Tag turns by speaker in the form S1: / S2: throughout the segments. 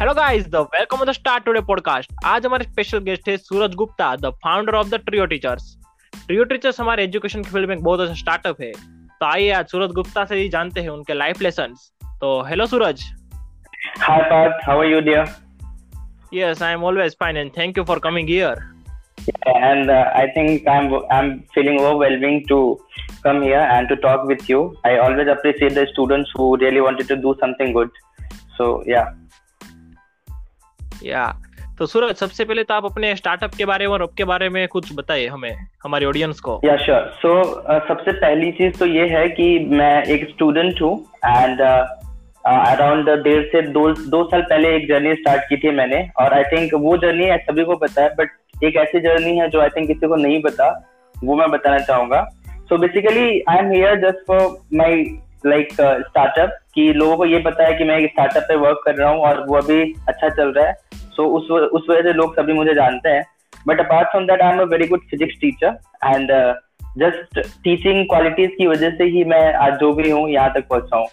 S1: Hello guys the welcome to the start today podcast आज हमारे special guest है Suraj Gupta the founder of the trio teachers trio teachers हमारे education की field में एक बहुत अच्छा स्टार्टअप है तो आइए आज सूरज गुप्ता से ही जानते हैं उनके लाइफ लेसन तो hello Suraj
S2: Hi Parth, how are you dear?
S1: Yes, I am always fine and thank you for coming here.
S2: Yeah, and uh, I think I'm I'm feeling overwhelming to come here and to talk with you. I always appreciate the students who really wanted to do something good. So yeah.
S1: या। तो सूरज, सबसे पहले तो आप अपने startup के बारे में और आपके बारे में कुछ बताइए हमें, हमारे ऑडियंस को।
S2: या श्योर सो सबसे पहली चीज़ तो ये है कि मैं एक स्टूडेंट हूँ एंड अराउंड डेढ़ से दो दो साल पहले एक जर्नी स्टार्ट की थी मैंने और आई थिंक वो जर्नी सभी को पता है बट एक ऐसी जर्नी है जो आई थिंक किसी को नहीं पता, वो मैं बताना चाहूँगा। So basically I am here just for my like startup कि लोगों को ये पता है कि मैं एक स्टार्टअप पे वर्क कर रहा हूँ और वो अभी अच्छा चल रहा है। सो so, उस उस वजह से लोग सभी मुझे जानते हैं। But apart from that I am a very good physics teacher and just teaching qualities की वजह से ही मैं आज जो भी हूँ यहाँ तक पहुँचा हूँ।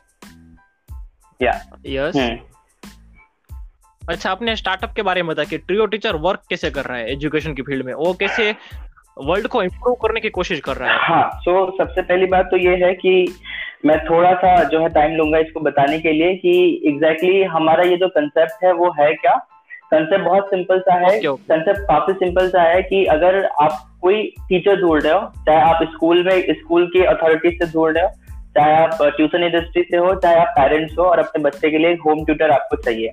S1: या यस अच्छा आपने स्टार्टअप के बारे में बताया कि ट्रियो टीचर वर्क कैसे कर रहा है एजुकेशन की फ़ील्ड में? वो कैसे वर्ल्ड को इम्प्रूव करने की कोशिश कर रहा है।
S2: हाँ सो so, सबसे पहली बात तो ये है कि मैं थोड़ा सा जो है टाइम लूँगा इसको बताने के लिए कि एग्जैक्टली exactly हमारा ये जो कंसेप्ट है वो है क्या? कंसेप्ट बहुत सिंपल सा है। कंसेप्ट काफ़ी सिंपल सा है कि अगर आप कोई टीचर ढूंढ रहे हो चाहे आप स्कूल में स्कूल की अथॉरिटी से ढूंढ रहे हो चाहे आप ट्यूशन इंडस्ट्री से हो चाहे आप पेरेंट्स हो और अपने बच्चे के लिए होम ट्यूटर आपको चाहिए।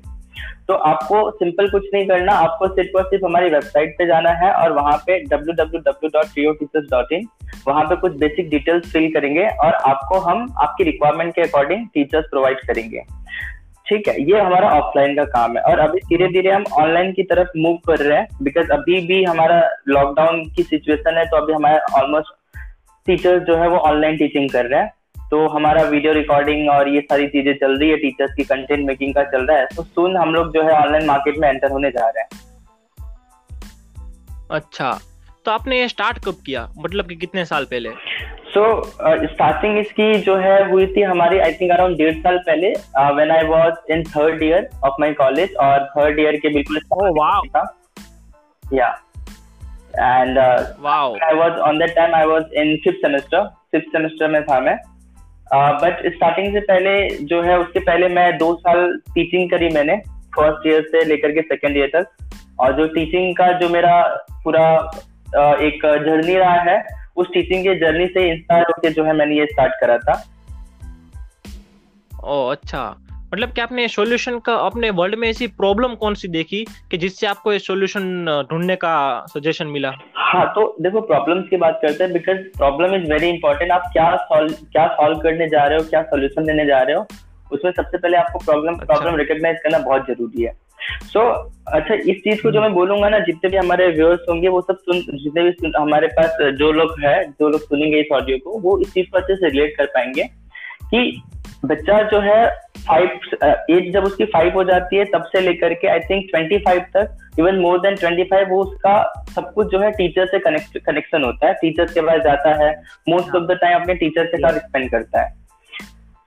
S2: तो आपको सिंपल कुछ नहीं करना, आपको सिर्फ़ और सिर्फ़ हमारी वेबसाइट पे जाना है और वहाँ पे www.trioteachers.in वहाँ पे कुछ बेसिक डिटेल्स फिल करेंगे और आपको हम, आपकी रिक्वायरमेंट के अकॉर्डिंग टीचर्स प्रोवाइड करेंगे। ठीक है, ये हमारा ऑफलाइन का काम है और अभी धीरे धीरे हम ऑनलाइन की तरफ़ मूव कर रहे हैं बिकॉज़ अभी भी हमारा लॉकडाउन की सिचुएशन है तो अभी हमारे ऑलमोस्ट टीचर्स जो है वो ऑनलाइन टीचिंग कर रहे हैं। तो हमारा वीडियो रिकॉर्डिंग और ये सारी चीज़ें चल रही है टीचर्स की कंटेंट मेकिंग का चल रहा है तो सुन हम लोग जो है ऑनलाइन मार्केट में एंटर होने जा रहे हैं।
S1: अच्छा तो आपने ये स्टार्ट कब किया? मतलब कि कितने साल पहले?
S2: सो स्टार्टिंग uh, इसकी जो है हुई थी हमारी आई थिंक अराउंड डेढ़ साल पहले when I was in third year of my college और थर्ड ईयर के बिल्कुल या and I was on that time I was in fifth semester fifth semester में था मैं। बट स्टार्टिंग से पहले जो है, उसके पहले मैं दो साल टीचिंग करी मैंने फ़र्स्ट ईयर से लेकर के सेकेंड ईयर तक। और जो टीचिंग का जो मेरा पूरा एक जर्नी रहा है, उस टीचिंग के जर्नी से इंस्पायर होकर जो है मैंने ये स्टार्ट करा था।
S1: ओ अच्छा। मतलब कि आपने सॉल्यूशन का अपने वर्ल्ड में ऐसी प्रॉब्लम कौन सी देखी कि जिससे आपको ये सॉल्यूशन ढूँढने का सजेशन मिला?
S2: हाँ तो देखो प्रॉब्लम्स की बात करते हैं because problem is very important आप क्या सॉल्व क्या सॉल्व करने जा रहे हो क्या सॉल्यूशन देने जा रहे हो उसमें सबसे पहले आपको प्रॉब्लम प्रॉब्लम रिकॉग्नाइज करना बहुत ज़रूरी है। सो so, अच्छा इस चीज़ को जो मैं बोलूँगा ना जितने भी हमारे व्यूअर्स होंगे वो सब सुन जितने भी सुन, हमारे पास जो लोग है जो लोग सुनेंगे इस ऑडियो को वो इस चीज़ को अच्छे से रिलेट कर पाएँगे। कि बच्चा जो है फाइव एज जब उसकी फाइव हो जाती है तब से लेकर के आई थिंक ट्वेंटी फाइव तक even more than twenty five वो उसका सब कुछ जो है टीचर से कनेक्ट कनेक्शन होता है। टीचर के पास जाता है मोस्ट ऑफ़ द टाइम अपने टीचर के साथ स्पेंड करता है।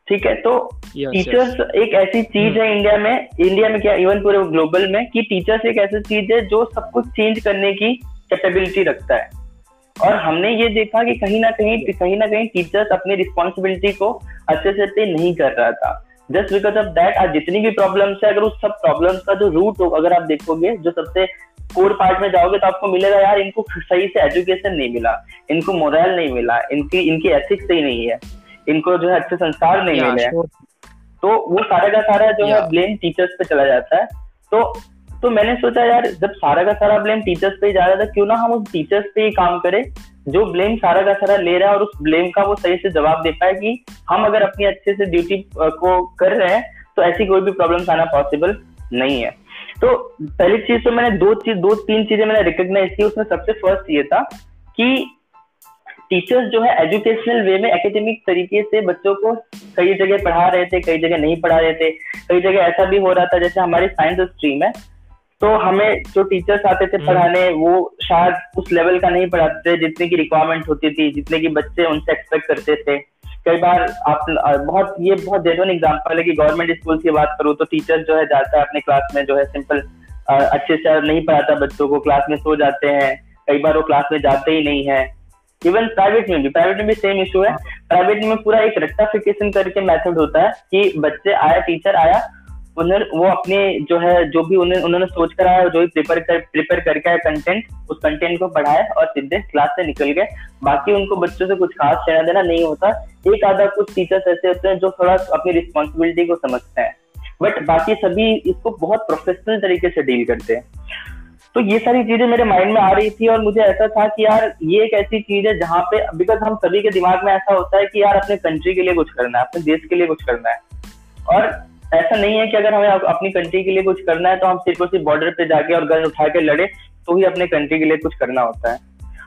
S2: ठीक है तो टीचर्स एक ऐसी चीज़ है इंडिया hmm. में इंडिया में क्या इवन पूरे ग्लोबल में कि टीचर्स एक ऐसी चीज़ है जो सब कुछ चेंज करने की कैपेबिलिटी रखता है। और हमने ये देखा कि कहीं ना कहीं कहीं ना कहीं टीचर्स अपनी रिस्पॉन्सिबिलिटी को अच्छे से पे नहीं कर रहा था। जस्ट बिकॉज़ ऑफ़ दैट आज जितनी भी प्रॉब्लम्स है अगर उस सब प्रॉब्लम्स का जो रूट हो अगर आप देखोगे जो सबसे कोर पार्ट में जाओगे तो आपको मिलेगा यार इनको सही से एजुकेशन नहीं मिला इनको मोरल नहीं मिला इनकी इनकी एथिक्स सही नहीं है इनको जो है अच्छे संस्कार नहीं मिले तो वो सारा का सारा जो है ब्लेम टीचर्स पे चला जाता है। तो तो मैंने सोचा, यार, जब सारा का सारा ब्लेम टीचर्स पे जा रहा था, क्यों ना हम उस टीचर्स पे ही काम करें, जो ब्लेम सारा का सारा ले रहा है और उस ब्लेम का वो सही से जवाब दे पाए कि हम अगर अपनी अच्छे से ड्यूटी को कर रहे हैं तो ऐसी कोई भी प्रॉब्लम आना पॉसिबल नहीं है. तो पहली चीज़ तो मैंने दो चीज़, दो तीन चीज़ें मैंने रिकॉग्नाइज की। उसमें सबसे फ़र्स्ट ये था कि टीचर्स जो है एजुकेशनल वे में एकेडमिक तरीके से बच्चों को कई जगह पढ़ा रहे थे, कई जगह नहीं पढ़ा रहे थे। कई जगह ऐसा भी हो रहा था, जैसे हमारी साइंस स्ट्रीम है तो हमें जो टीचर्स आते थे हम्म। पढ़ाने वो शायद उस लेवल का नहीं पढ़ाते थे जितने की रिक्वायरमेंट होती थी जितने की बच्चे उनसे एक्सपेक्ट करते थे। कई बार आप बहुत ये बहुत जेनुअन एग्ज़ाम्पल है कि गवर्नमेंट स्कूल की बात करूँ तो टीचर जो है जाता है अपने क्लास में जो है सिंपल अच्छे से नहीं पढ़ाता बच्चों को क्लास में सो जाते हैं। कई बार वो क्लास में जाते ही नहीं है। इवन प्राइवेट में भी प्राइवेट में भी सेम इशू है। प्राइवेट में पूरा एक रेक्टाफिकेशन करके मेथड होता है कि बच्चे आया टीचर आया उन्हें वो अपने जो है, जो भी उन्हें उन्होंने सोच कर आया, जो भी प्रिपेयर कर प्रिपेयर करके आया कंटेंट उस कंटेंट को पढ़ाया और सीधे क्लास से निकल गए। बाकी उनको बच्चों से कुछ खास लेना देना नहीं होता। एक आधा कुछ टीचर्स ऐसे होते हैं जो थोड़ा अपनी रिस्पॉन्सिबिलिटी को समझते हैं। बट बाकी सभी इसको बहुत प्रोफेशनल तरीके से डील करते हैं। तो ये सारी चीज़ें मेरे माइंड में आ रही थी और मुझे ऐसा था कि यार, ये एक ऐसी चीज़ है जहाँ पे बिकॉज़ हम सभी के दिमाग में ऐसा होता है कि यार, अपने कंट्री के लिए कुछ करना है, अपने देश के लिए कुछ करना है। और ऐसा नहीं है कि अगर हमें अपनी कंट्री के लिए कुछ करना है तो हम सिर्फ़ और सिर्फ़ बॉर्डर पे जाके और गन उठा के लड़े तो ही अपने कंट्री के लिए कुछ करना होता है।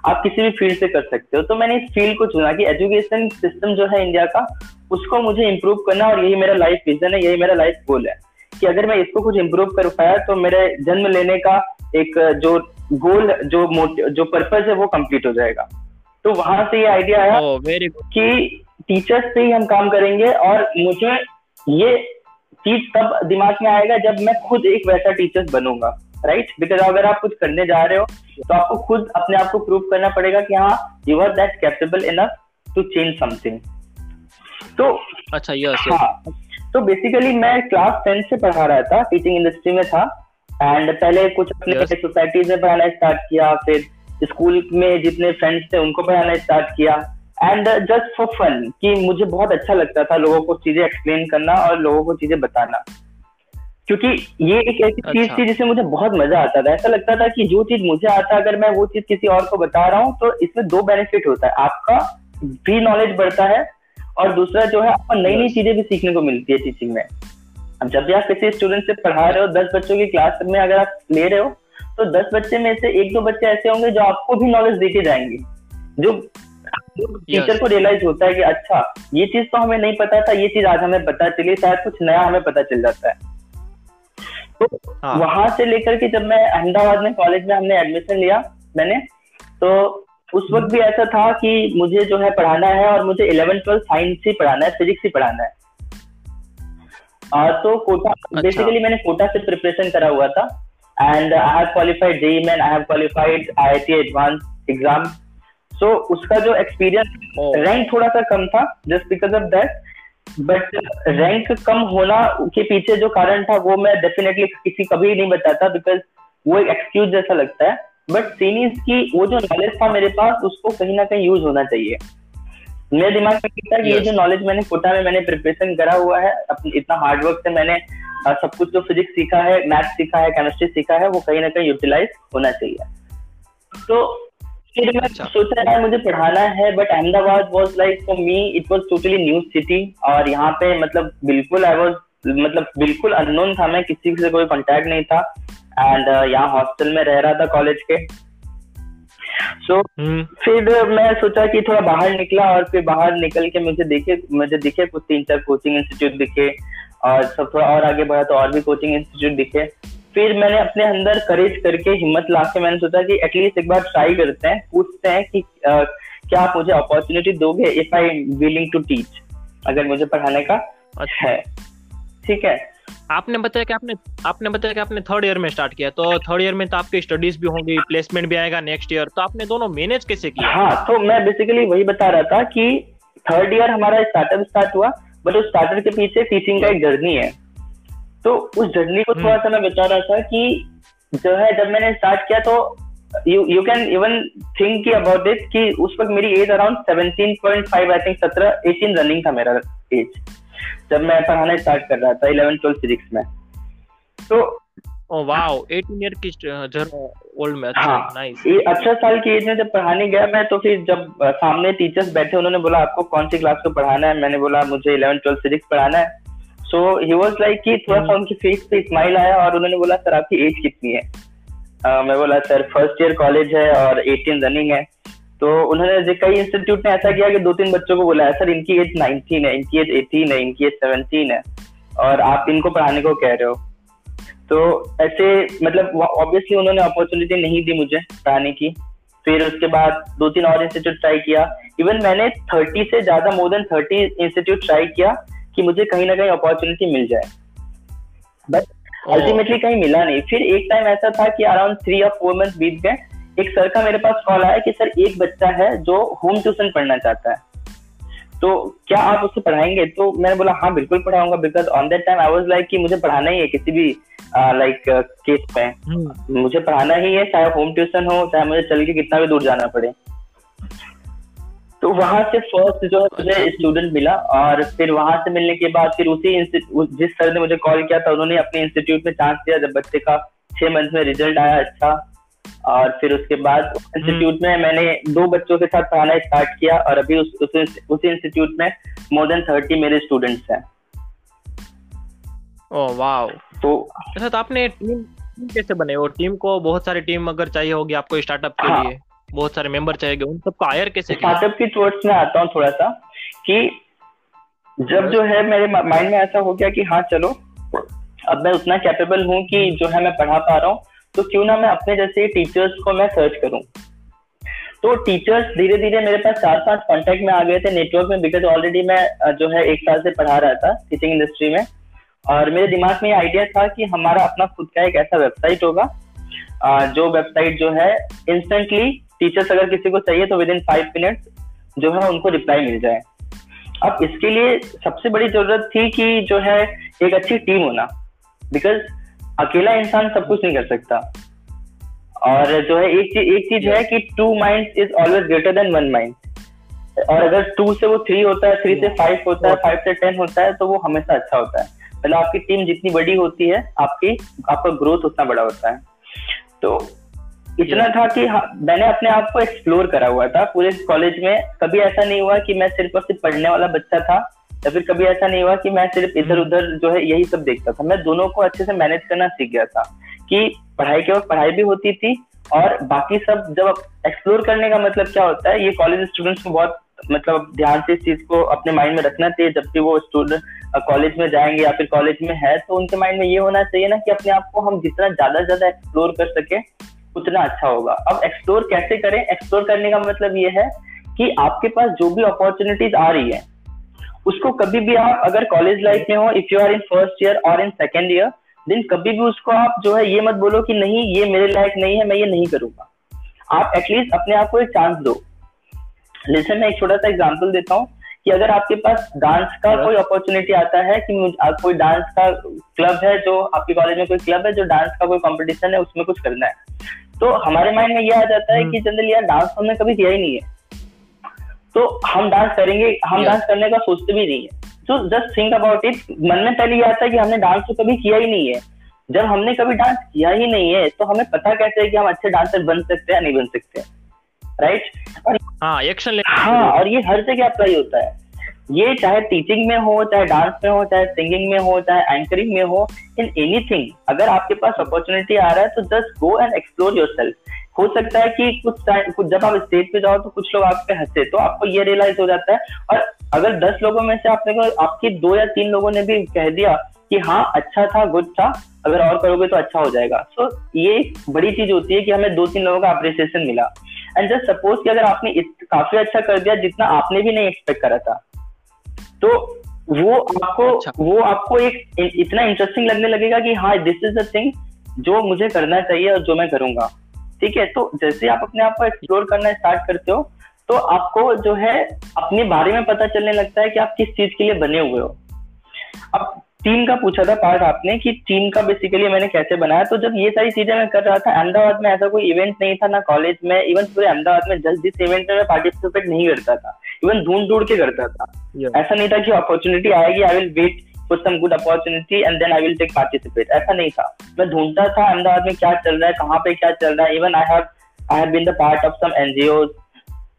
S2: आप किसी भी फ़ील्ड से कर सकते हो। तो मैंने इस फ़ील्ड को चुना कि एजुकेशन सिस्टम जो है इंडिया का उसको मुझे इम्प्रूव करना और यही मेरा लाइफ विजन है यही मेरा लाइफ गोल है। कि अगर मैं इसको कुछ इम्प्रूव कर पाया तो मेरे जन्म लेने का एक जो गोल जो जो पर्पज है वो कंप्लीट हो जाएगा। तो वहाँ से ये आइडिया आया oh, कि टीचर्स से ही हम काम करेंगे और मुझे ये चीज़ तब दिमाग में आएगा जब मैं खुद एक वैसा टीचर बनूँगा राइट बिकॉज़ अगर आप कुछ करने जा रहे हो तो आपको खुद अपने आप को प्रूव करना पड़ेगा कि हाँ you are that capable enough to change something तो
S1: अच्छा यस
S2: हाँ तो बेसिकली मैं क्लास टेंथ से पढ़ा रहा था टीचिंग इंडस्ट्री में था एंड पहले कुछ अपने. सोसाइटीज में पढ़ाना स्टार्ट किया फिर स्कूल में जितने फ्रेंड्स थे उनको पढ़ाना स्टार्ट किया एंड जस्ट फॉर फन कि मुझे बहुत अच्छा लगता था लोगों को चीज़ें एक्सप्लेन करना और लोगों को चीज़ें बताना। क्योंकि ये एक ऐसी अच्छा। चीज़ थी जिससे मुझे बहुत मज़ा आता था। ऐसा लगता था कि जो चीज़ मुझे आता अगर मैं वो चीज़ किसी और को बता रहा हूँ तो इसमें दो बेनिफिट होता है। आपका भी नॉलेज बढ़ता है और दूसरा जो है आपको नई नई चीज़ें भी सीखने को मिलती है टीचिंग में। अब जब भी आप किसी स्टूडेंट से पढ़ा रहे हो दस बच्चों की क्लास में अगर आप ले रहे हो तो दस बच्चे में से एक दो बच्चे ऐसे होंगे जो आपको भी नॉलेज देके जाएँगे। जो टीचर को रियलाइज़ होता है कि अच्छा ये चीज़ तो हमें नहीं पता था ये चीज़ आज हमें पता चली शायद कुछ नया हमें पता चल जाता है। तो हाँ. वहाँ से लेकर के जब मैं अहमदाबाद में कॉलेज में हमने एडमिशन लिया मैंने तो उस वक्त भी ऐसा था कि मुझे जो है पढ़ाना है और मुझे इलेवन ट्वेल्थ साइंस ही पढ़ाना है फिजिक्स ही पढ़ाना है। आ, तो कोटा अच्छा. बेसिकली मैंने कोटा से प्रिपरेशन करा हुआ था। And I have qualified JEE main I have qualified IIT advance exam so so, उसका जो एक्सपीरियंस रैंक थोड़ा सा कम था just because of that but rank कम होना के पीछे जो कारण था वो मैं डेफिनेटली किसी कभी नहीं बताता बिकॉज़ वो एक एक्सक्यूज जैसा लगता है. बट सीनीज की वो जो नॉलेज था मेरे पास उसको कहीं ना कहीं यूज़ होना चाहिए. मेरे दिमाग में था कि yes. ये जो नॉलेज मैंने कोटा में मैंने प्रिपरेशन करा हुआ है अपने इतना हार्डवर्क से मैंने सब कुछ जो फिजिक्स सीखा है मैथ सीखा है केमिस्ट्री सीखा है वो कहीं ना कहीं यूटिलाइज होना चाहिए. तो फिर मैं अच्छा। सोच था मुझे पढ़ाना है but Ahmedabad was like for me it was totally new city और यहाँ पे मतलब बिल्कुल आई वाज मतलब बिल्कुल अननोन था मैं किसी से कोई कांटेक्ट नहीं था एंड uh, यहाँ हॉस्टल में रह रहा था कॉलेज के सो so, hmm. फिर मैं सोचा कि थोड़ा बाहर निकला और फिर बाहर निकल के मुझे देखे मुझे दिखे कुछ तीन चार कोचिंग इंस्टीट्यूट दिखे और सब थोड़ा और आगे बढ़ा तो और भी कोचिंग इंस्टीट्यूट दिखे फिर मैंने अपने अंदर करेज करके हिम्मत ला के मैंने सोचा कि एटलीस्ट एक बार ट्राई करते हैं पूछते हैं कि आ, क्या आप मुझे अपॉर्चुनिटी दोगे if I willing to teach अगर मुझे पढ़ाने का अच्छा। है। ठीक है?
S1: आपने बताया कि आपने आपने बताया कि आपने थर्ड ईयर में स्टार्ट किया तो थर्ड ईयर में तो आपकी स्टडीज़ भी होंगी प्लेसमेंट भी आएगा नेक्स्ट ईयर तो आपने दोनों मैनेज कैसे किया?
S2: हाँ तो मैं बेसिकली वही बता रहा था कि थर्ड ईयर हमारा स्टार्टअप स्टार्ट हुआ बट उस स्टार्टअप के पीछे टीचिंग का एक जर्नी है। तो उस जर्नी को थोड़ा सा मैं बता रहा था कि जो है जब मैंने स्टार्ट किया तो you you can even think about it कि उस वक्त मेरी age around seventeen point five I think सत्रह एटीन रनिंग था मेरा एज जब मैं पढ़ाना स्टार्ट कर रहा था इलेवन ट्वेल्थ फिजिक्स में। तो
S1: ओ वाओ 18 ईयर की ओल्ड में अच्छा नाइस
S2: ये अच्छा साल की एज में जब पढ़ाने गया मैं तो फिर जब सामने टीचर्स बैठे उन्होंने बोला आपको कौन सी क्लास को पढ़ाना है? मैंने बोला मुझे इलेवन ट्वेल्थ फिजिक्स पढ़ाना है। सो ही वॉज़ लाइक कि थोड़ा सा hmm. उनकी फेस पे स्माइल आया और उन्होंने बोला सर आपकी एज कितनी है? uh, मैं बोला सर फ़र्स्ट ईयर कॉलेज है और एटीन रनिंग है. तो उन्होंने कई इंस्टीट्यूट ने ऐसा किया कि दो तीन बच्चों को बोला है सर इनकी एज नाइनटीन है इनकी एज एटीन है इनकी एज सेवनटीन है और आप इनको पढ़ाने को कह रहे हो. तो ऐसे मतलब ऑब्वियसली उन्होंने अपॉर्चुनिटी नहीं दी मुझे पढ़ाने की। फिर उसके बाद दो तीन और इंस्टीट्यूट ट्राई किया। इवन मैंने थर्टी से ज़्यादा more than thirty institute try किया। कि मुझे कहीं ना कहीं अपॉर्चुनिटी मिल जाए। बट अल्टीमेटली कहीं मिला नहीं। फिर एक टाइम ऐसा था कि अराउंड थ्री या फोर मंथ बीत गए। एक सर का मेरे पास कॉल आया कि सर एक बच्चा है जो होम ट्यूशन पढ़ना चाहता है। तो क्या आप उससे पढ़ाएँगे? तो मैंने बोला हाँ बिल्कुल पढ़ाऊँगा because on that time I was like कि मुझे पढ़ाना ही है किसी भी लाइक केस पे। हम्म। मुझे पढ़ाना ही है चाहे होम ट्यूशन हो चाहे मुझे चल के कितना भी दूर जाना पड़े। तो वहाँ से फ़र्स्ट जो है मुझे स्टूडेंट मिला और फिर वहाँ से मिलने के बाद फिर उसी जिस सर ने मुझे कॉल किया था उन्होंने अपने इंस्टीट्यूट में चांस दिया। जब बच्चे का छह मंथ में रिज़ल्ट आया अच्छा और फिर उसके बाद इंस्टीट्यूट में मैंने दो बच्चों के साथ पढ़ाना स्टार्ट किया और अभी उस उसी इंस्टीट्यूट में मोर देन थर्टी मेरे स्टूडेंट्स हैं।
S1: ओह वाओ तो अच्छा तो आपने टीम कैसे बने? और टीम को बहुत सारी टीम अगर चाहिए होगी आपको स्टार्टअप के हाँ, लिए। बहुत सारे मेंबर चाहिए उन सबको हायर कैसे
S2: स्टार्टअप की टूवर्ड्स में आता हूँ थोड़ा सा कि जब जो है मेरे माइंड में ऐसा हो गया कि हाँ चलो अब मैं उतना कैपेबल हूँ कि जो है मैं पढ़ा पा रहा हूँ तो क्यों ना मैं अपने जैसे टीचर्स को मैं सर्च करूँ। तो टीचर्स धीरे धीरे मेरे पास चार पाँच कॉन्टेक्ट में आ गए थे नेटवर्क में बिकॉज़ ऑलरेडी मैं जो है एक साल से पढ़ा रहा था टीचिंग इंडस्ट्री में। और मेरे दिमाग में ये आइडिया था कि हमारा अपना खुद का एक ऐसा वेबसाइट होगा जो वेबसाइट जो है इंस्टेंटली टीचर्स अगर किसी को चाहिए तो विद इन फाइव मिनट जो है उनको रिप्लाई मिल जाए। अब इसके लिए सबसे बड़ी ज़रूरत थी कि जो है एक अच्छी टीम होना। बिकॉज़ अकेला इंसान सब कुछ नहीं कर सकता। और जो है एक चीज़ एक चीज़ है कि two mind is always greater than one mind और अगर टू से वो थ्री होता है थ्री से फाइव होता है फाइव से टेन होता है तो वो हमेशा अच्छा होता है। मतलब आपकी टीम जितनी बड़ी होती है आपकी आपका ग्रोथ उतना बड़ा होता है। तो इतना था कि हाँ, मैंने अपने आप को एक्सप्लोर करा हुआ था। पूरे कॉलेज में कभी ऐसा नहीं हुआ कि मैं सिर्फ़ और सिर्फ़ पढ़ने वाला बच्चा था या फिर कभी ऐसा नहीं हुआ कि मैं सिर्फ़ इधर उधर जो है यही सब देखता था। मैं दोनों को अच्छे से मैनेज करना सीख गया था कि पढ़ाई के वक्त पढ़ाई भी होती थी और बाकी सब जब एक्सप्लोर करने का मतलब क्या होता है ये कॉलेज स्टूडेंट्स को बहुत मतलब ध्यान से इस चीज़ को अपने माइंड में रखना चाहिए। जब भी वो स्टूडेंट कॉलेज में जाएँगे या फिर कॉलेज में है तो उनके माइंड में ये होना चाहिए ना कि अपने आप को हम जितना ज़्यादा ज़्यादा एक्सप्लोर कर सके उतना अच्छा होगा। अब एक्सप्लोर कैसे करें? एक्सप्लोर करने का मतलब ये है कि आपके पास जो भी अपॉर्चुनिटीज़ आ रही है, उसको कभी भी आप अगर कॉलेज लाइफ में हो if you are in first year और इन सेकेंड ईयर देन कभी भी उसको आप जो है ये मत बोलो कि नहीं, ये मेरे लायक नहीं है, मैं ये नहीं करूँगा। आप एटलीस्ट अपने आप को एक चांस दो। जैसे मैं एक छोटा सा एग्ज़ाम्पल देता हूँ कि अगर आपके पास डांस का कोई अपॉर्चुनिटी आता है कि कोई डांस का क्लब है जो, आपके कॉलेज में कोई क्लब है जो डांस का कोई कंपटीशन है, उसमें कुछ करना है। तो हमारे माइंड में ये आ जाता है हम्म। कि जनरली यार डांस तो हमने कभी किया ही नहीं है। तो हम डांस करेंगे हम yeah. डांस करने का सोचते भी नहीं है। तो जस्ट थिंक अबाउट इट मन में पहले ये आता है कि हमने डांस तो कभी किया ही नहीं है। जब हमने कभी डांस किया ही नहीं है तो हमें पता कैसे है कि हम अच्छे डांसर बन सकते हैं या नहीं बन सकते राइट और हाँ एक्शन हाँ और ये हर जगह अप्लाई होता है। ये चाहे टीचिंग में हो चाहे डांस में हो चाहे सिंगिंग में हो चाहे एंकरिंग में हो इन एनीथिंग अगर आपके पास अपॉर्चुनिटी आ रहा है तो just go and explore yourself हो सकता है कि कुछ टाइम कुछ जब आप स्टेज पे जाओ तो कुछ लोग आप पे हंसे तो आपको ये रियलाइज़ हो जाता है। और अगर दस लोगों में से आपने को आपकी दो या तीन लोगों ने भी कह दिया कि हाँ अच्छा था गुड था अगर और करोगे तो अच्छा हो जाएगा। सो so, ये बड़ी चीज़ होती है कि हमें दो तीन लोगों का अप्रिसिएशन मिला। एंड जस्ट सपोज़ कि अगर आपने काफ़ी अच्छा कर दिया जितना आपने भी नहीं एक्सपेक्ट करा था। तो वो आपको अच्छा। वो आपको एक इतना इंटरेस्टिंग लगने लगेगा कि हाँ दिस इज़ द थिंग जो मुझे करना चाहिए और जो मैं करूँगा। ठीक है? तो जैसे आप अपने आप को एक्सप्लोर करना स्टार्ट करते हो तो आपको जो है अपने बारे में पता चलने लगता है कि आप किस चीज़ के लिए बने हुए हो। अब टीम का पूछा था पार्ट आपने कि टीम का बेसिकली मैंने कैसे बनाया? तो जब ये सारी चीज़ें मैं कर रहा था अहमदाबाद में ऐसा कोई इवेंट नहीं था ना कॉलेज में इवन पूरे अहमदाबाद में जस्ट जिस इवेंट में मैं पार्टिसिपेट नहीं करता था। इवन ढूंढ ढूंढ के करता था। Yeah. ऐसा नहीं था कि अपॉर्चुनिटी आएगी I will wait for some good opportunity and then I will take participate ऐसा नहीं था। मैं ढूंढता था अहमदाबाद में क्या चल रहा है कहाँ पे क्या चल रहा है। Even I have I have been the part of some NGO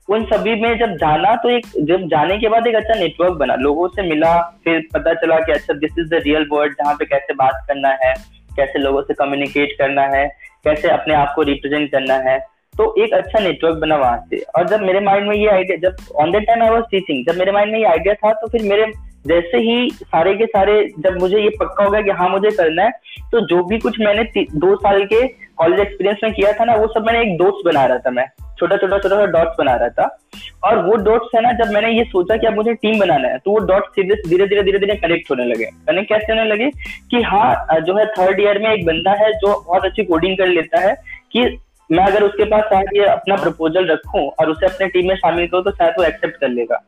S2: उन सभी में जब जाना तो एक, जब जाने के बाद एक अच्छा नेटवर्क बना। लोगों से मिला, फिर पता चला कि अच्छा this is the real world जहाँ पे कैसे बात करना है, कैसे लोगों से कम्युनिकेट करना है, कैसे अपने आप को रिप्रेजेंट करना है। तो एक अच्छा नेटवर्क बना वहाँ से। और जब मेरे माइंड में ये आइडिया जब on the time I was teaching जब मेरे माइंड में ये आइडिया था तो फिर मेरे, जैसे ही सारे के सारे, जब मुझे ये पक्का हो गया कि हाँ मुझे करना है तो जो भी कुछ मैंने दो साल के कॉलेज एक्सपीरियंस में किया था ना, वो सब मैंने एक दोस्त बना रहा था मैं। छोटा छोटा छोटा छोटा डॉट्स बना रहा था। और वो डॉट्स है ना, जब मैंने ये सोचा कि अब मुझे टीम बनाना है तो वो डॉट्स सीधे धीरे धीरे धीरे धीरे कनेक्ट होने लगे। कनेक्ट कैसे होने लगे कि हाँ जो है थर्ड ईयर में एक बंदा है जो बहुत अच्छी कोडिंग कर लेता है कि मैं अगर उसके पास शायद ये अपना प्रपोजल रखूँ और उसे अपने टीम में शामिल करूँ तो शायद वो एक्सेप्ट कर लेगा।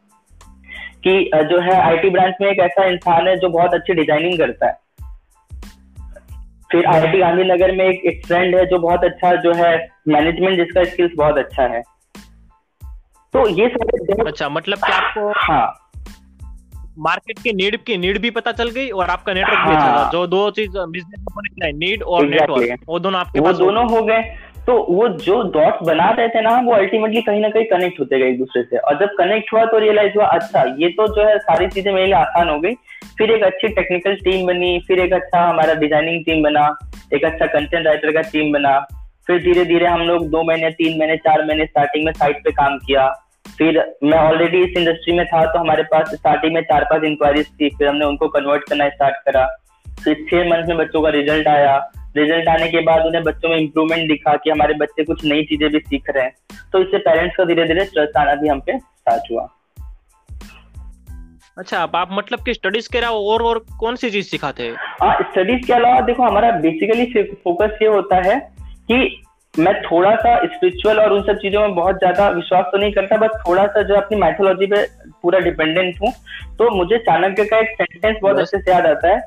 S2: कि जो है आईटी ब्रांच में एक ऐसा इंसान है जो बहुत अच्छी डिज़ाइनिंग करता है। फिर आईआईटी गांधीनगर में एक एक फ्रेंड है जो बहुत अच्छा जो है मैनेजमेंट जिसका स्किल्स बहुत अच्छा है। तो ये
S1: सारे अच्छा मतलब कि आपको हाँ। मार्केट के नीड की नीड भी पता चल गई और आपका नेटवर्क हाँ, भी चला जो दो चीज़ बिज़नेस में होने चाहिए नीड और exactly. नेटवर्क वो दोनों आपके
S2: वो दोनों हो गए। तो वो जो डॉट्स बना रहे थे ना, वो अल्टीमेटली कहीं ना कहीं कनेक्ट होते गए एक दूसरे से। और जब कनेक्ट हुआ तो रियलाइज़ हुआ अच्छा ये तो जो है सारी चीज़ें मेरे लिए आसान हो गई। फिर एक अच्छी टेक्निकल टीम बनी, फिर एक अच्छा हमारा डिज़ाइनिंग टीम बना, एक अच्छा कंटेंट राइटर का टीम बना। फिर धीरे धीरे हम लोग दो महीने, तीन महीने, चार महीने स्टार्टिंग में साइट पे काम किया। फिर मैं ऑलरेडी इस इंडस्ट्री में था तो हमारे पास स्टार्टिंग में चार पाँच इंक्वायरीज थी। फिर हमने उनको कन्वर्ट करना स्टार्ट करा। फिर छह मंथ में बच्चों का रिज़ल्ट आया। रिज़ल्ट आने के बाद उन्हें बच्चों में इम्प्रूवमेंट दिखा कि हमारे बच्चे कुछ नई चीज़ें भी सीख रहे हैं। तो इससे पेरेंट्स का धीरे धीरे ट्रस्ट आना भी हम पे स्टार्ट हुआ।
S1: अच्छा आप, आप मतलब कि स्टडीज़ के अलावा और और कौन सी चीज़ सिखाते हैं?
S2: हाँ स्टडीज़ के अलावा देखो हमारा बेसिकली फोकस ये होता है कि मैं थोड़ा सा स्पिरिचुअल और उन सब चीज़ों में बहुत ज़्यादा विश्वास तो नहीं करता बस थोड़ा सा जो अपनी मैथोलॉजी पे पूरा डिपेंडेंट हूँ तो मुझे चाणक्य का एक सेंटेंस बहुत अच्छे से याद आता है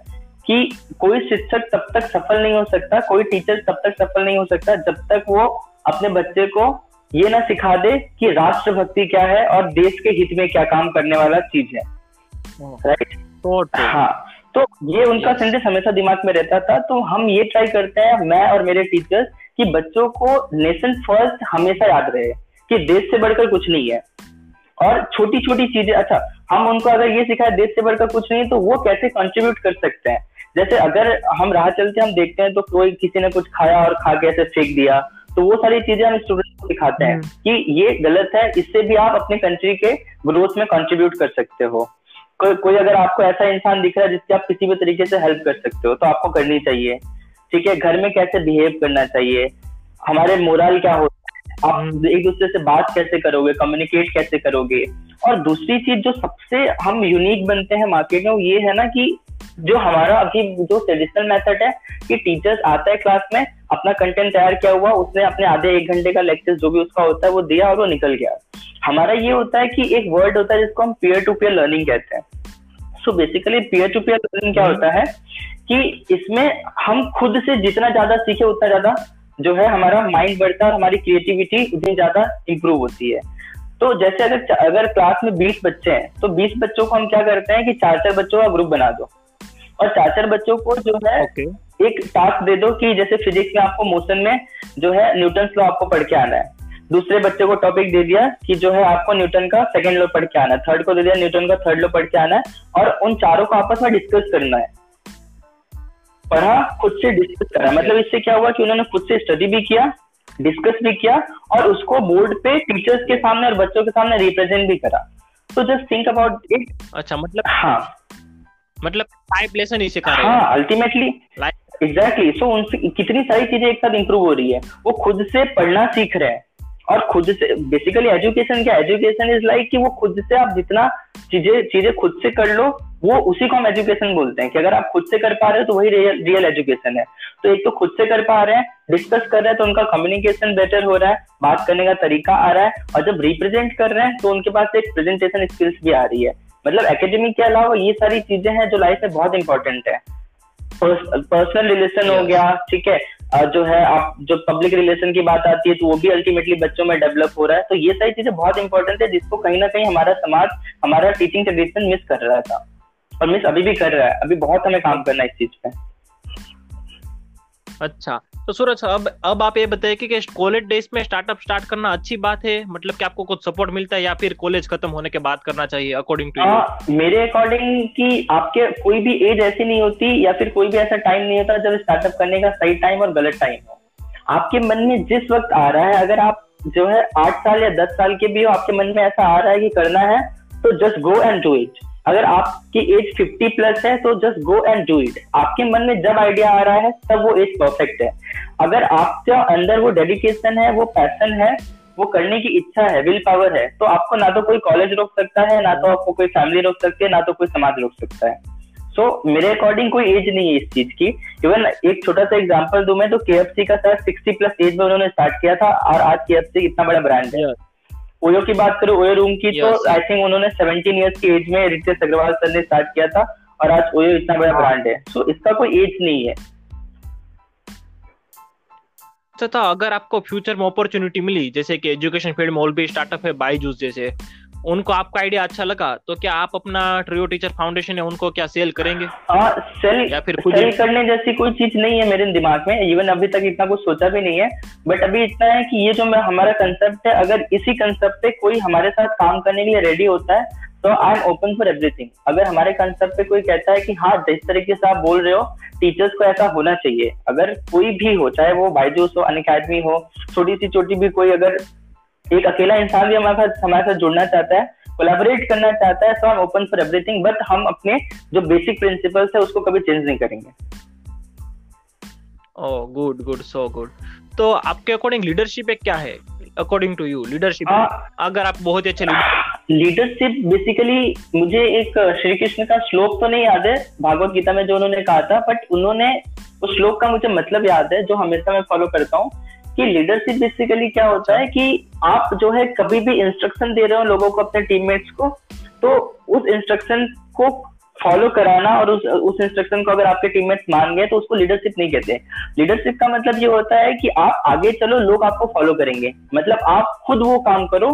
S2: कि कोई शिक्षक तब तक सफल नहीं हो सकता कोई टीचर तब तक सफल नहीं हो सकता जब तक वो अपने बच्चे को ये ना सिखा दे कि राष्ट्रभक्ति क्या है और देश के हित में क्या काम करने वाला चीज़ है। राइट तो हाँ तो ये उनका सेंटेंस हमेशा दिमाग में रहता था तो हम ये ट्राई करते हैं मैं और मेरे टीचर्स कि बच्चों को नेशन फ़र्स्ट हमेशा याद रहे कि देश से बढ़कर कुछ नहीं है। और छोटी छोटी चीज़ें अच्छा हम उनको अगर ये सिखाए देश से बढ़कर कुछ नहीं है तो वो कैसे कंट्रीब्यूट कर सकते हैं? जैसे अगर हम राह चलते हम देखते हैं तो कोई किसी ने कुछ खाया और खा के ऐसे फेंक दिया तो वो सारी चीज़ें हम स्टूडेंट को दिखाते हैं हम्म। कि ये गलत है इससे भी आप अपने कंट्री के ग्रोथ में कंट्रीब्यूट कर सकते हो। को, कोई अगर आपको ऐसा इंसान दिख रहा है जिससे आप किसी भी तरीके से हेल्प कर सकते हो तो आपको करनी चाहिए। ठीक है घर में कैसे बिहेव करना चाहिए? हमारे मोरल क्या होता है आप हम्म। एक दूसरे से बात कैसे करोगे कम्युनिकेट कैसे करोगे? और दूसरी चीज़ जो सबसे हम यूनिक बनते हैं मार्केट में वो ये है ना कि जो हमारा अभी जो ट्रेडिशनल मेथड है कि टीचर्स आता है क्लास में अपना कंटेंट तैयार किया हुआ उसने अपने आधे एक घंटे का लेक्चर जो भी उसका होता है वो दिया और वो निकल गया। हमारा ये होता है कि एक वर्ड होता है जिसको हम पेयर टू पेयर लर्निंग कहते हैं। So basically pair to pair learning क्या होता है कि इसमें हम खुद से जितना ज़्यादा सीखे उतना ज़्यादा जो है हमारा माइंड बढ़ता है और हमारी क्रिएटिविटी उतनी ज़्यादा इंप्रूव होती है। तो जैसे अगर अगर क्लास में बीस बच्चे हैं तो बीस बच्चों को हम क्या करते हैं कि चार चार बच्चों का ग्रुप बना दो। और चार चार बच्चों को जो है okay. एक टास्क दे दो कि जैसे फिजिक्स में आपको मोशन में जो है न्यूटन लॉ आपको पढ़ के आना है। दूसरे बच्चे को टॉपिक दे दिया कि जो है आपको न्यूटन का सेकंड लॉ पढ़ के आना है। थर्ड को दे दिया न्यूटन का थर्ड लॉ पढ़ के आना है। और उन चारों को आपस में डिस्कस करना है। पढ़ा खुद से डिस्कस करा। मतलब इससे क्या हुआ कि उन्होंने खुद से स्टडी भी किया डिस्कस भी किया और उसको बोर्ड पे टीचर्स के सामने और बच्चों के सामने रिप्रेजेंट भी करा। तो जस्ट थिंक अबाउट इट
S1: अच्छा मतलब हाँ। मतलब लाइफ लेसन ही। सिखा
S2: हाँ अल्टीमेटली एग्जैक्टली सो उनसे कितनी सारी चीज़ें एक साथ इंप्रूव हो रही है। वो खुद से पढ़ना सीख रहे हैं। और खुद से बेसिकली एजुकेशन क्या? एजुकेशन इज़ लाइक कि वो खुद से आप जितना चीज़ें चीज़ें खुद से कर लो वो उसी को हम एजुकेशन बोलते हैं कि अगर आप खुद से कर पा रहे हो तो वही रियल रियल एजुकेशन है। तो एक तो खुद से कर पा रहे हैं डिस्कस कर रहे हैं तो उनका कम्युनिकेशन बेटर हो रहा है बात करने का तरीका आ रहा है और जब रिप्रेजेंट कर रहे हैं तो उनके पास एक प्रेजेंटेशन स्किल्स भी आ रही है। मतलब एकेडमिक के अलावा ये सारी चीज़ें हैं जो लाइफ में बहुत इंपॉर्टेंट है। पर्सनल रिलेशन हो गया ठीक है? जो है, आप, जो पब्लिक रिलेशन की बात आती है तो वो भी अल्टीमेटली बच्चों में डेवलप हो रहा है। तो ये सारी चीज़ें बहुत इंपॉर्टेंट है, जिसको कहीं ना कहीं हमारा समाज, हमारा टीचिंग ट्रेडिशन मिस कर रहा था। और मिस अभी भी कर रहा है। अभी बहुत हमें काम करना है इस चीज़ पे।
S1: अच्छा। तो सूरज, अब अब आप ये बताइए कि कॉलेज डेज़ में स्टार्टअप स्टार्ट करना अच्छी बात है? मतलब कि आपको कुछ सपोर्ट मिलता है या फिर कॉलेज खत्म होने के बाद करना चाहिए अकॉर्डिंग
S2: टू मेरे अकॉर्डिंग कि आपके कोई भी एज ऐसी नहीं होती या फिर कोई भी ऐसा टाइम नहीं होता जब स्टार्टअप करने का सही टाइम और गलत टाइम हो। आपके मन में जिस वक्त आ रहा है, अगर आप जो है आठ साल या दस साल के भी हो, आपके मन में ऐसा आ रहा है कि करना है तो just go and do it अगर आपकी एज 50 प्लस है तो just go and do it आपके मन में जब आइडिया आ रहा है तब वो एज परफेक्ट है. अगर आपके अंदर वो डेडिकेशन है वो पैसन है वो करने की इच्छा है विल पावर है तो आपको ना तो कोई कॉलेज रोक सकता है ना तो आपको कोई फैमिली रोक सकती है ना तो कोई समाज रोक सकता है. सो so, मेरे अकॉर्डिंग कोई एज नहीं है इस चीज़ की. इवन एक छोटा सा एग्जांपल दूँ मैं तो के का सर सिक्सटी प्लस एज में उन्होंने स्टार्ट किया था और आज के इतना बड़ा ब्रांड है. ओयो की बात करो ओयो रूम की तो आई थिंक उन्होंने सेवनटीन ईयर्स की एज में रितेश अग्रवाल सर ने स्टार्ट किया था और आज ओयो इतना बड़ा ब्रांड हाँ। है। सो so, इसका कोई एज नहीं है।
S1: तो अगर आपको फ्यूचर में अपॉर्चुनिटी मिली जैसे कि एजुकेशन फ़ील्ड में ऑल भी स्टार्टअप है बाईजूस जैसे उनको आपका आइडिया अच्छा लगा तो क्या आप अपना ट्रियो टीचर फाउंडेशन है उनको क्या सेल करेंगे?
S2: आ, सेल या फिर खुद सेल करने जैसी कोई चीज़ नहीं है मेरे दिमाग में इवन अभी तक इतना कुछ सोचा भी नहीं है बट अभी इतना है कि ये जो मैं हमारा कंसेप्ट है अगर इसी कंसेप्ट पे कोई हमारे साथ काम करने के लिए रेडी होता है तो I am open for everything अगर हमारे कंसेप्ट पे कोई कहता है कि हाँ जिस तरीके से आप बोल रहे हो टीचर्स को ऐसा होना चाहिए। अगर कोई भी हो चाहे वो बाइजूस हो अन हो छोटी सी छोटी भी कोई अगर एक अकेला इंसान भी हमारे साथ हमारे साथ जुड़ना चाहता है कोलेबोरेट करना चाहता है so I am open for everything but हम अपने जो बेसिक प्रिंसिपल्स है उसको कभी चेंज नहीं करेंगे।
S1: Oh good good so good तो आपके अकॉर्डिंग लीडरशिप एक क्या है? अकॉर्डिंग टू यू लीडरशिप अगर आप बहुत ही अच्छे
S2: लीडरशिप बेसिकली मुझे एक श्री कृष्ण का श्लोक तो नहीं याद है भागवत गीता में जो उन्होंने कहा था बट उन्होंने उस श्लोक का मुझे मतलब याद है जो हमेशा मैं फॉलो करता हूँ। कि लीडरशिप बेसिकली क्या होता है कि आप जो है कभी भी इंस्ट्रक्शन दे रहे हो लोगों को अपने टीममेट्स को तो उस इंस्ट्रक्शन को फॉलो कराना और उस उस इंस्ट्रक्शन को अगर आपके टीममेट्स मान गए तो उसको लीडरशिप नहीं कहते। लीडरशिप का मतलब ये होता है कि आप आगे चलो लोग आपको फॉलो करेंगे। मतलब आप खुद वो काम करो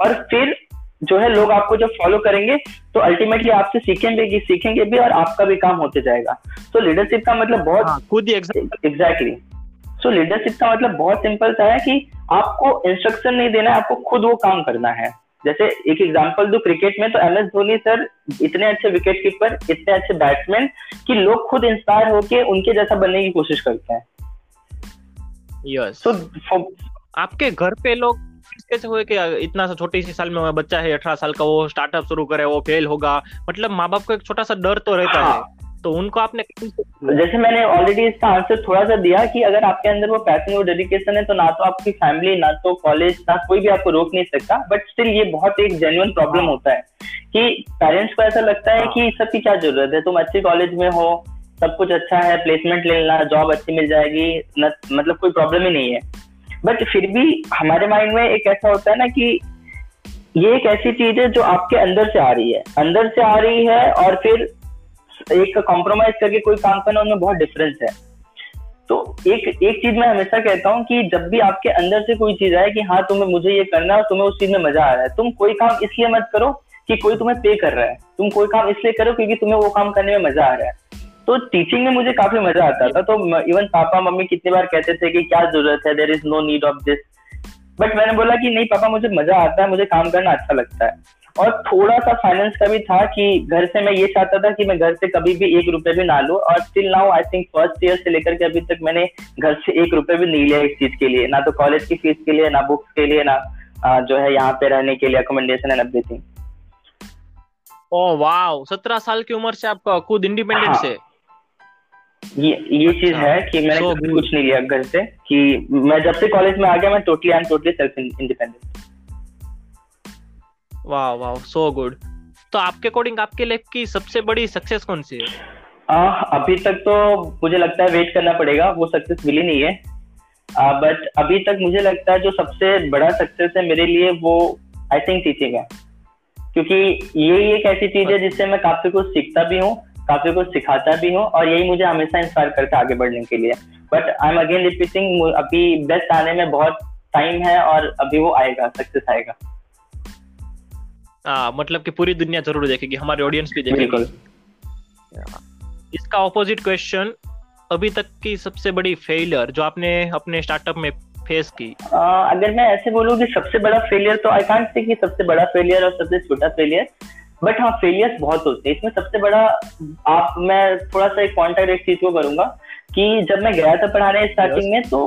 S2: और फिर जो है लोग आपको जब फॉलो करेंगे तो अल्टीमेटली आपसे सीखेंगे सीखेंगे भी और आपका भी काम होते जाएगा। तो लीडरशिप का मतलब बहुत हाँ,
S1: खुद ही
S2: एग्जैक्टली सो लीडरशिप का मतलब बहुत सिंपल सा है कि आपको इंस्ट्रक्शन नहीं देना है आपको खुद वो काम करना है जैसे एक एग्जांपल दो क्रिकेट में तो एम एस धोनी सर इतने अच्छे विकेट कीपर इतने अच्छे बैट्समैन कि लोग खुद इंस्पायर होके उनके जैसा बनने की कोशिश करते हैं
S1: यस yes. so, आपके घर पे लोग कैसे हुए कि इतना सा छोटी सी साल में बच्चा है अठारह साल का वो स्टार्टअप शुरू करे वो फेल होगा मतलब माँ बाप को एक छोटा सा डर तो रहता हाँ. है तो उनको आपने
S2: जैसे मैंने ऑलरेडी इसका आंसर थोड़ा सा दिया कि अगर आपके अंदर वो पैशन और डेडिकेशन है तो ना तो आपकी फैमिली ना तो कॉलेज ना कोई भी आपको रोक नहीं सकता। बट स्टिल ये बहुत एक जेन्युइन प्रॉब्लम होता है कि पेरेंट्स को ऐसा लगता है कि सबकी क्या ज़रूरत है? तुम अच्छे कॉलेज में हो सब कुछ अच्छा है प्लेसमेंट ले लेना जॉब अच्छी मिल जाएगी न, मतलब कोई प्रॉब्लम ही नहीं है। बट फिर भी हमारे माइंड में एक ऐसा होता है ना कि ये एक ऐसी चीज़ है जो आपके अंदर से आ रही है। अंदर से आ रही है और फिर एक कॉम्प्रोमाइज करके कोई काम करना उनमें बहुत डिफरेंस है। तो एक एक चीज़ मैं हमेशा कहता हूँ कि जब भी आपके अंदर से कोई चीज़ आए कि हाँ तुम्हें मुझे ये करना है, तुम्हें उस चीज़ में मज़ा आ रहा है, तुम कोई काम इसलिए मत करो कि कोई तुम्हें पे कर रहा है। तुम कोई काम इसलिए करो क्योंकि तुम्हें वो काम करने में मज़ा आ रहा है। तो टीचिंग में मुझे काफ़ी मज़ा आता था। तो इवन पापा, मम्मी कितनी बार कहते थे कि क्या ज़रूरत है there is no need of this but मैंने बोला कि नहीं, पापा, मुझे मज़ा आता है, मुझे काम करना अच्छा लगता है। और थोड़ा सा फाइनेंस का भी था कि घर से मैं ये चाहता था कि मैं घर से कभी भी एक रुपए भी ना लू। और still now I think first year से लेकर के अभी तक मैंने घर से एक रुपए भी नहीं लिया इस चीज़ के लिए। ना तो कॉलेज की फ़ीस के लिए ना बुक्स के लिए ना जो है यहाँ पे रहने के लिए accommodation and everything
S1: oh wow सत्रह साल की उम्र से आपका खुद इंडिपेंडेंट हाँ. से?
S2: ये ये चीज़ अच्छा। है कि मैंने so, कुछ नहीं लिया घर से कि मैं जब से कॉलेज में आ गया मैं totally I am totally self independent
S1: वाह वाह सो गुड तो आपके अकॉर्डिंग आपके लाइफ की सबसे बड़ी सक्सेस कौन सी है?
S2: आ, अभी तक तो मुझे लगता है वेट करना पड़ेगा वो सक्सेस मिली नहीं है। आ, बट अभी तक मुझे लगता है जो सबसे बड़ा सक्सेस है मेरे लिए वो आई थिंक टीचिंग है। क्योंकि ये एक ऐसी चीज़ है जिससे मैं काफ़ी कुछ सीखता भी हूँ काफ़ी कुछ सिखाता भी हूँ और यही मुझे हमेशा इंस्पायर करता है आगे बढ़ने के लिए। But I am again repeating अभी बेस्ट आने में बहुत टाइम है और अभी वो आएगा सक्सेस आएगा।
S1: आ, मतलब कि पूरी दुनिया ज़रूर देखेगी हमारे ऑडियंस भी देखेगी। इसका ऑपोजिट क्वेश्चन अभी तक की सबसे बड़ी फेलियर जो आपने अपने स्टार्टअप में फेस की।
S2: आ, अगर मैं ऐसे बोलूँ कि सबसे बड़ा फेलियर तो आई कांट से कि सबसे बड़ा फेलियर और सबसे छोटा फेलियर बट हाँ फेलियर्स बहुत होते हैं। इसमें सबसे बड़ा आप मैं थोड़ा सा एक पॉइंट एक चीज़ को करूँगा कि जब मैं गया था पढ़ाने स्टार्टिंग में तो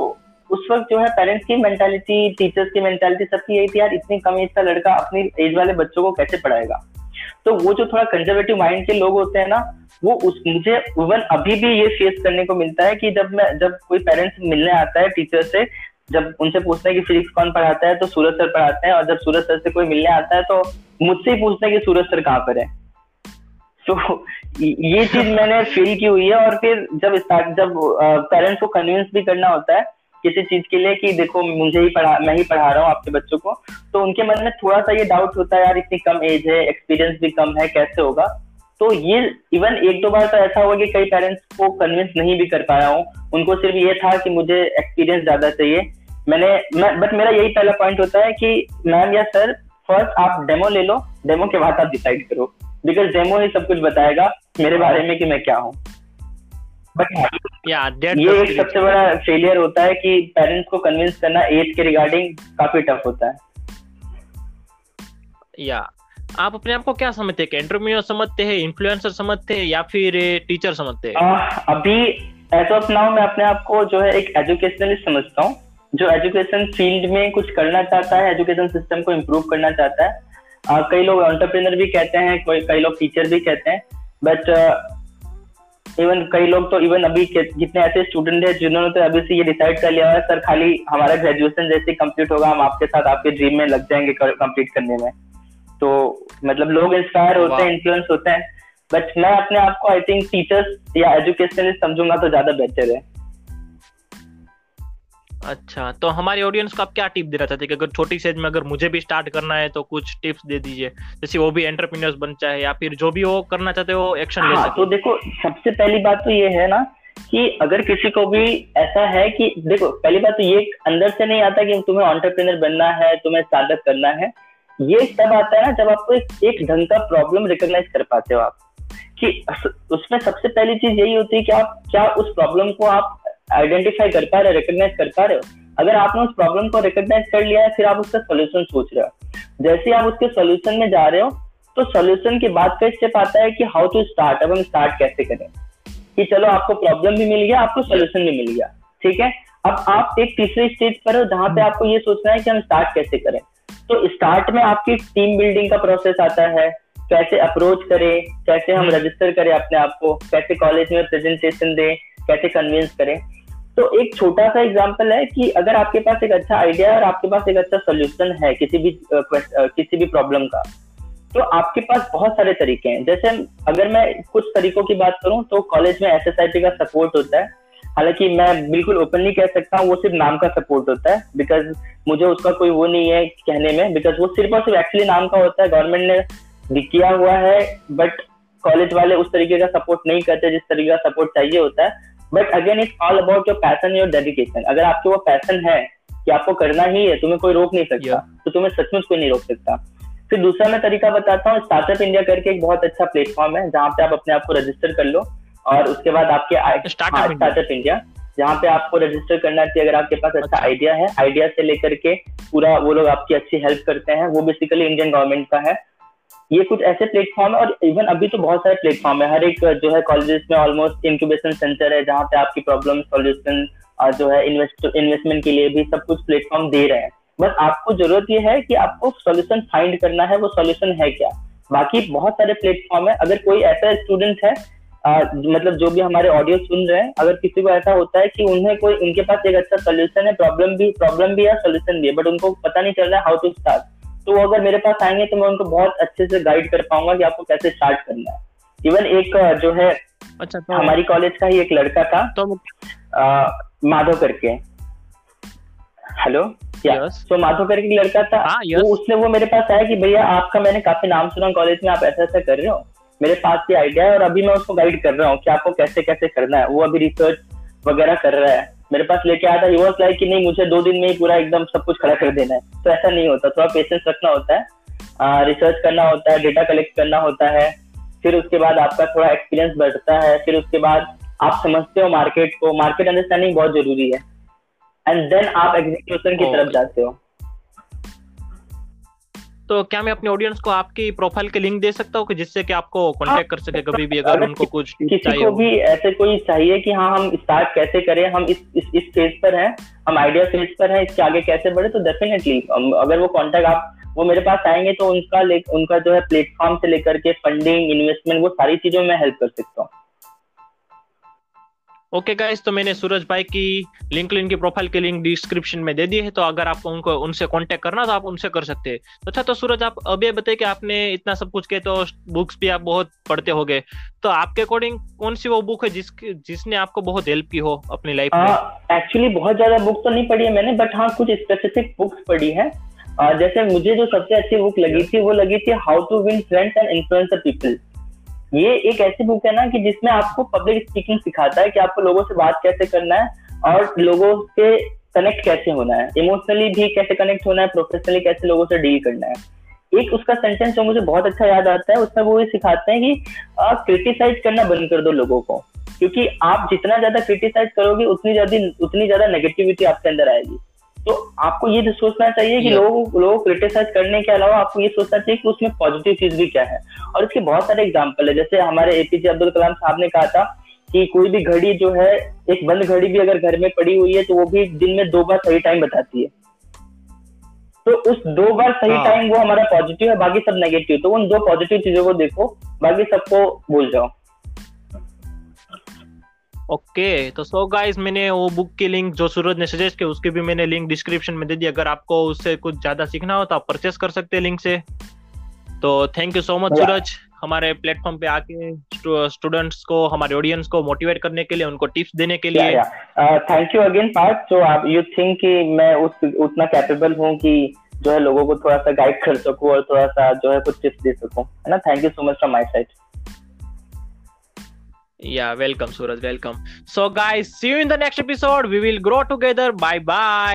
S2: उस वक्त जो है पेरेंट्स की मेंटालिटी टीचर्स की मेंटालिटी सबकी यही थी, यार, इतनी कम एज का लड़का अपनी एज वाले बच्चों को कैसे पढ़ाएगा? तो वो जो थोड़ा कंजर्वेटिव माइंड के लोग होते हैं ना, वो उस, मुझे इवन अभी भी ये फेस करने को मिलता है कि जब मैं, जब कोई पेरेंट्स मिलने आता है टीचर से, जब उनसे पूछते हैं कि फिजिक्स कौन पढ़ाता है तो सूरज सर पढ़ाते हैं, और जब सूरज सर से कोई मिलने आता है तो मुझसे ही पूछते हैं कि सूरज सर कहाँ पर है। तो ये चीज़ मैंने फील की हुई है, और फिर जब स्टार्ट जब पेरेंट्स को कन्विंस भी करना होता है किसी चीज़ के लिए कि देखो, मुझे ही पढ़ा, मैं ही पढ़ा रहा हूँ आपके बच्चों को। तो उनके मन में थोड़ा सा ये डाउट होता है, यार, इतनी कम एज है एक्सपीरियंस भी कम है, कैसे होगा? तो ये इवन एक दो बार तो ऐसा हुआ कि कई पेरेंट्स को कन्विंस नहीं भी कर पाया हूँ। उनको सिर्फ़ ये था कि मुझे एक्सपीरियंस ज़्यादा चाहिए। मैंने, मैं बट मेरा यही पहला पॉइंट होता है कि मैम या सर फ़र्स्ट आप डेमो ले लो डेमो के बाद आप डिसाइड करो। बिकॉज़ डेमो ही सब कुछ बताएगा मेरे बारे में कि मैं क्या हूँ। बट ये एक सबसे बड़ा फेलियर होता है कि पेरेंट्स को कन्विंस करना एज के रिगार्डिंग काफ़ी टफ होता है।
S1: या yeah. आप अपने आप को क्या समझते हैं? एंटरप्रेन्योर समझते हैं इन्फ्लुएंसर समझते हैं या फिर टीचर समझते हैं?
S2: अभी एज ऑफ़ नाउ मैं अपने आप को जो है एक एजुकेशनलिस्ट समझता हूँ जो एजुकेशन फ़ील्ड में कुछ करना चाहता है एजुकेशन सिस्टम को इम्प्रूव करना चाहता है। आ, कई लोग ऑन्टरप्रेनर भी कहते हैं कोई कई लोग टीचर भी कहते हैं बट इवन कई लोग तो इवन अभी जितने ऐसे स्टूडेंट है जिन्होंने तो अभी से ये डिसाइड कर लिया है सर खाली हमारा ग्रेजुएशन जैसे कंप्लीट होगा हम आपके साथ आपके ड्रीम में लग जाएँगे कंप्लीट करने में. तो मतलब लोग इंस्पायर होते हैं इन्फ्लुएंस होते हैं। बट मैं अपने आप को आई थिंक टीचर्स या एजुकेशनिस्ट समझूँगा तो ज़्यादा बेहतर है।
S1: अच्छा तो हमारे ऑडियंस को आप क्या टिप देना चाहते हैं कि अगर छोटी सेज में अगर मुझे भी स्टार्ट करना है तो कुछ टिप्स दे दीजिए जैसे वो भी एंटरप्रेन्योर्स बन चाहे या फिर जो भी वो करना चाहते हो एक्शन हाँ, ले
S2: सके। तो देखो सबसे पहली बात तो ये है ना कि अगर किसी को भी ऐसा है कि देखो पहली बात तो ये अंदर से नहीं आता कि तुम्हें ऑन्टरप्रेनर बनना है तुम्हें स्टार्टअप करना है। ये तब आता है ना जब आपको एक ढंग का प्रॉब्लम रिकॉग्नाइज कर पाते हो आप। कि उसमें सबसे पहली चीज़ यही होती है कि आप क्या उस प्रॉब्लम को आप आइडेंटिफाई कर पा रहे हो रिकॉग्नाइज कर पा रहे हो अगर आपने उस प्रॉब्लम को रिकॉग्नाइज कर लिया है, फिर आप उसका सोल्यूशन सोच रहे हो। जैसे आप उसके सोल्यूशन में जा रहे हो तो सोल्यूशन के बाद का स्टेप आता है कि हाउ टू स्टार्ट अब हम स्टार्ट कैसे करें? कि चलो आपको प्रॉब्लम भी मिल गया, आपको सोल्यूशन भी मिल गया, ठीक है? अब आप एक तीसरे स्टेज पर हो, जहाँ पे आपको ये सोचना है कि हम स्टार्ट कैसे करें। तो स्टार्ट में आपकी टीम बिल्डिंग का प्रोसेस आता है, कैसे अप्रोच करें, कैसे हम रजिस्टर करें अपने आप को, कैसे कॉलेज में प्रेजेंटेशन दें कैसे कन्विंस करें? तो एक छोटा सा एग्ज़ाम्पल है कि अगर आपके पास एक अच्छा आइडिया है और आपके पास एक अच्छा सोल्यूशन है किसी भी किसी भी प्रॉब्लम का तो आपके पास बहुत सारे तरीके हैं। जैसे अगर मैं कुछ तरीकों की बात करूँ तो कॉलेज में एस का सपोर्ट होता है। हालाँकि मैं बिल्कुल ओपनली कह सकता हूँ, वो सिर्फ़ नाम का सपोर्ट होता है बिकॉज़ मुझे उसका कोई वो नहीं है कहने में बिकॉज़ वो सिर्फ़ और सिर्फ़ एक्चुअली नाम का होता है। गवर्नमेंट ने भी किया हुआ है बट कॉलेज वाले उस तरीके का सपोर्ट नहीं करते जिस तरीके का सपोर्ट चाहिए होता है। But again it's all about your passion your dedication अगर आपके वो पैसन है कि आपको करना ही है तुम्हें कोई रोक नहीं सकता। Yeah. तो तुम्हें सचमुच कोई नहीं रोक सकता। फिर दूसरा मैं तरीका बताता हूँ स्टार्टअप इंडिया करके एक बहुत अच्छा प्लेटफॉर्म है जहाँ पे आप अपने आप को रजिस्टर कर लो और उसके बाद आपके स्टार्टअप इंडिया जहाँ पे आपको रजिस्टर करना चाहिए अगर आपके पास अच्छा आइडिया अच्छा। है आइडिया से लेकर के पूरा वो लोग आपकी अच्छी हेल्प करते हैं। वो बेसिकली इंडियन गवर्नमेंट का है। ये कुछ ऐसे प्लेटफॉर्म है और इवन अभी तो बहुत सारे प्लेटफॉर्म है। हर एक जो है कॉलेजेस में ऑलमोस्ट इंक्यूबेशन सेंटर है जहाँ पे आपकी प्रॉब्लम सॉल्यूशन जो है इन्वेस्टमेंट के लिए भी सब कुछ प्लेटफॉर्म दे रहे हैं। बस आपको ज़रूरत ये है कि आपको सॉल्यूशन फाइंड करना है वो सॉल्यूशन है क्या? बाकी बहुत सारे प्लेटफॉर्म है। अगर कोई ऐसा स्टूडेंट है आ, मतलब जो भी हमारे ऑडियो सुन रहे हैं अगर किसी को ऐसा होता है कि उन्हें कोई उनके पास एक अच्छा सोल्यूशन है प्रॉब्लम भी प्रॉब्लम भी है सोल्यूशन भी है बट उनको पता नहीं चल रहा है हाउ टू स्टार्ट तो वो अगर मेरे पास आएँगे तो मैं उनको बहुत अच्छे से गाइड कर पाऊँगा कि आपको कैसे स्टार्ट करना है। इवन एक जो है अच्छा तो हमारी कॉलेज का ही एक लड़का था तो माधव करके। हेलो तो माधव करके लड़का था हाँ, तो उसने वो मेरे पास आया कि भैया आपका मैंने काफ़ी नाम सुना कॉलेज में आप ऐसा ऐसा कर रहे हो। मेरे पास ये आइडिया है और अभी मैं उसको गाइड कर रहा हूँ कि आपको कैसे कैसे करना है। वो अभी रिसर्च वगैरह कर रहा है। मेरे पास लेके आया था। ही वॉज़ लाइक कि नहीं मुझे दो दिन में ही पूरा एकदम सब कुछ खड़ा कर देना है। तो ऐसा नहीं होता। थोड़ा पेशेंस रखना होता है। रिसर्च करना होता है डेटा कलेक्ट करना होता है। फिर उसके बाद आपका थोड़ा एक्सपीरियंस बढ़ता है। फिर उसके बाद आप समझते हो मार्केट को। मार्केट अंडरस्टैंडिंग बहुत ज़रूरी है। एंड देन आप एग्जीक्यूशन की तरफ़ जाते हो।
S1: तो क्या मैं अपने ऑडियंस को आपकी प्रोफ़ाइल के लिंक दे सकता हूँ जिससे कि आपको कांटेक्ट कर सके कभी भी अगर उनको कुछ
S2: किसी को भी ऐसे कोई चाहिए कि हाँ हम स्टार्ट कैसे करें हम इस इस, इस फ़ेज़ पर हैं हम आइडिया फ़ेज़ पर हैं इसके आगे कैसे बढ़े तो डेफिनेटली अगर वो कॉन्टेक्ट आप वो मेरे पास आएँगे तो उनका उनका जो है प्लेटफॉर्म से लेकर के फंडिंग इन्वेस्टमेंट वो सारी चीज़ों में हेल्प कर सकता हूँ।
S1: ओके गाइस तो मैंने सूरज भाई की लिंक की प्रोफ़ाइल की लिंक डिस्क्रिप्शन में दे दी है तो अगर आपको उनको, उनसे कांटेक्ट करना तो आप उनसे कर सकते हैं। तो अच्छा तो सूरज, आप अभी बताए कि आपने इतना सब कुछ किया तो बुक्स भी आप बहुत पढ़ते हो गए तो आपके अकॉर्डिंग कौन सी वो बुक है जिस जिसने आपको बहुत हेल्प की हो अपनी लाइफ
S2: में? एक्चुअली बहुत ज़्यादा बुक तो नहीं पढ़ी है मैंने बट हाँ कुछ स्पेसिफिक बुक्स पढ़ी है। जैसे मुझे जो सबसे अच्छी बुक लगी थी, वो लगी थी how to win friends and influence people ये एक ऐसी बुक है ना कि जिसमें आपको पब्लिक स्पीकिंग सिखाता है कि आपको लोगों से बात कैसे करना है और लोगों से कनेक्ट कैसे होना है। इमोशनली भी कैसे कनेक्ट होना है प्रोफेशनली कैसे लोगों से डील करना है। एक उसका सेंटेंस जो मुझे बहुत अच्छा याद आता है, उसमें वो ये सिखाते हैं कि क्रिटिसाइज करना बंद कर दो लोगों को। क्योंकि आप जितना ज़्यादा क्रिटिसाइज करोगे, उतनी ज़्यादा उतनी ज़्यादा नेगेटिविटी आपके अंदर आएगी। तो आपको ये सोचना चाहिए कि लोगों लोगों को क्रिटिसाइज करने के अलावा आपको ये सोचना चाहिए कि उसमें पॉजिटिव चीज़ भी क्या है। और इसके बहुत सारे एग्ज़ाम्पल है। जैसे हमारे एपीजे अब्दुल कलाम साहब ने कहा था कि कोई भी घड़ी जो है एक बंद घड़ी भी अगर घर में पड़ी हुई है तो वो भी दिन में दो बार सही टाइम बताती है। तो उस दो बार सही हाँ. टाइम वो हमारा पॉजिटिव है बाकी सब नेगेटिव तो उन दो पॉजिटिव चीज़ों को देखो बाकी सबको भूल जाओ।
S1: ओके तो सो गाइस मैंने वो बुक की लिंक जो सूरज ने सजेस्ट की उसकी भी मैंने लिंक डिस्क्रिप्शन में दे दी। अगर आपको उससे कुछ ज़्यादा सीखना हो तो आप परचेस कर सकते हैं लिंक से। तो thank you so much Suraj. हमारे प्लेटफॉर्म पे आके स्टूडेंट्स को हमारे ऑडियंस को मोटिवेट करने के लिए उनको टिप्स देने के लिए।
S2: थैंक यू अगेन पार्थ जो आप यू थिंक कि मैं उस उतना कैपेबल हूँ कि जो है लोगों को थोड़ा सा गाइड कर सकूँ और थोड़ा सा जो है कुछ टिप्स दे सकूँ? है ना? Thank you so much from my side
S1: Yeah, welcome, Suraj. Welcome. So, guys, see you in the next episode. We will grow together. Bye bye.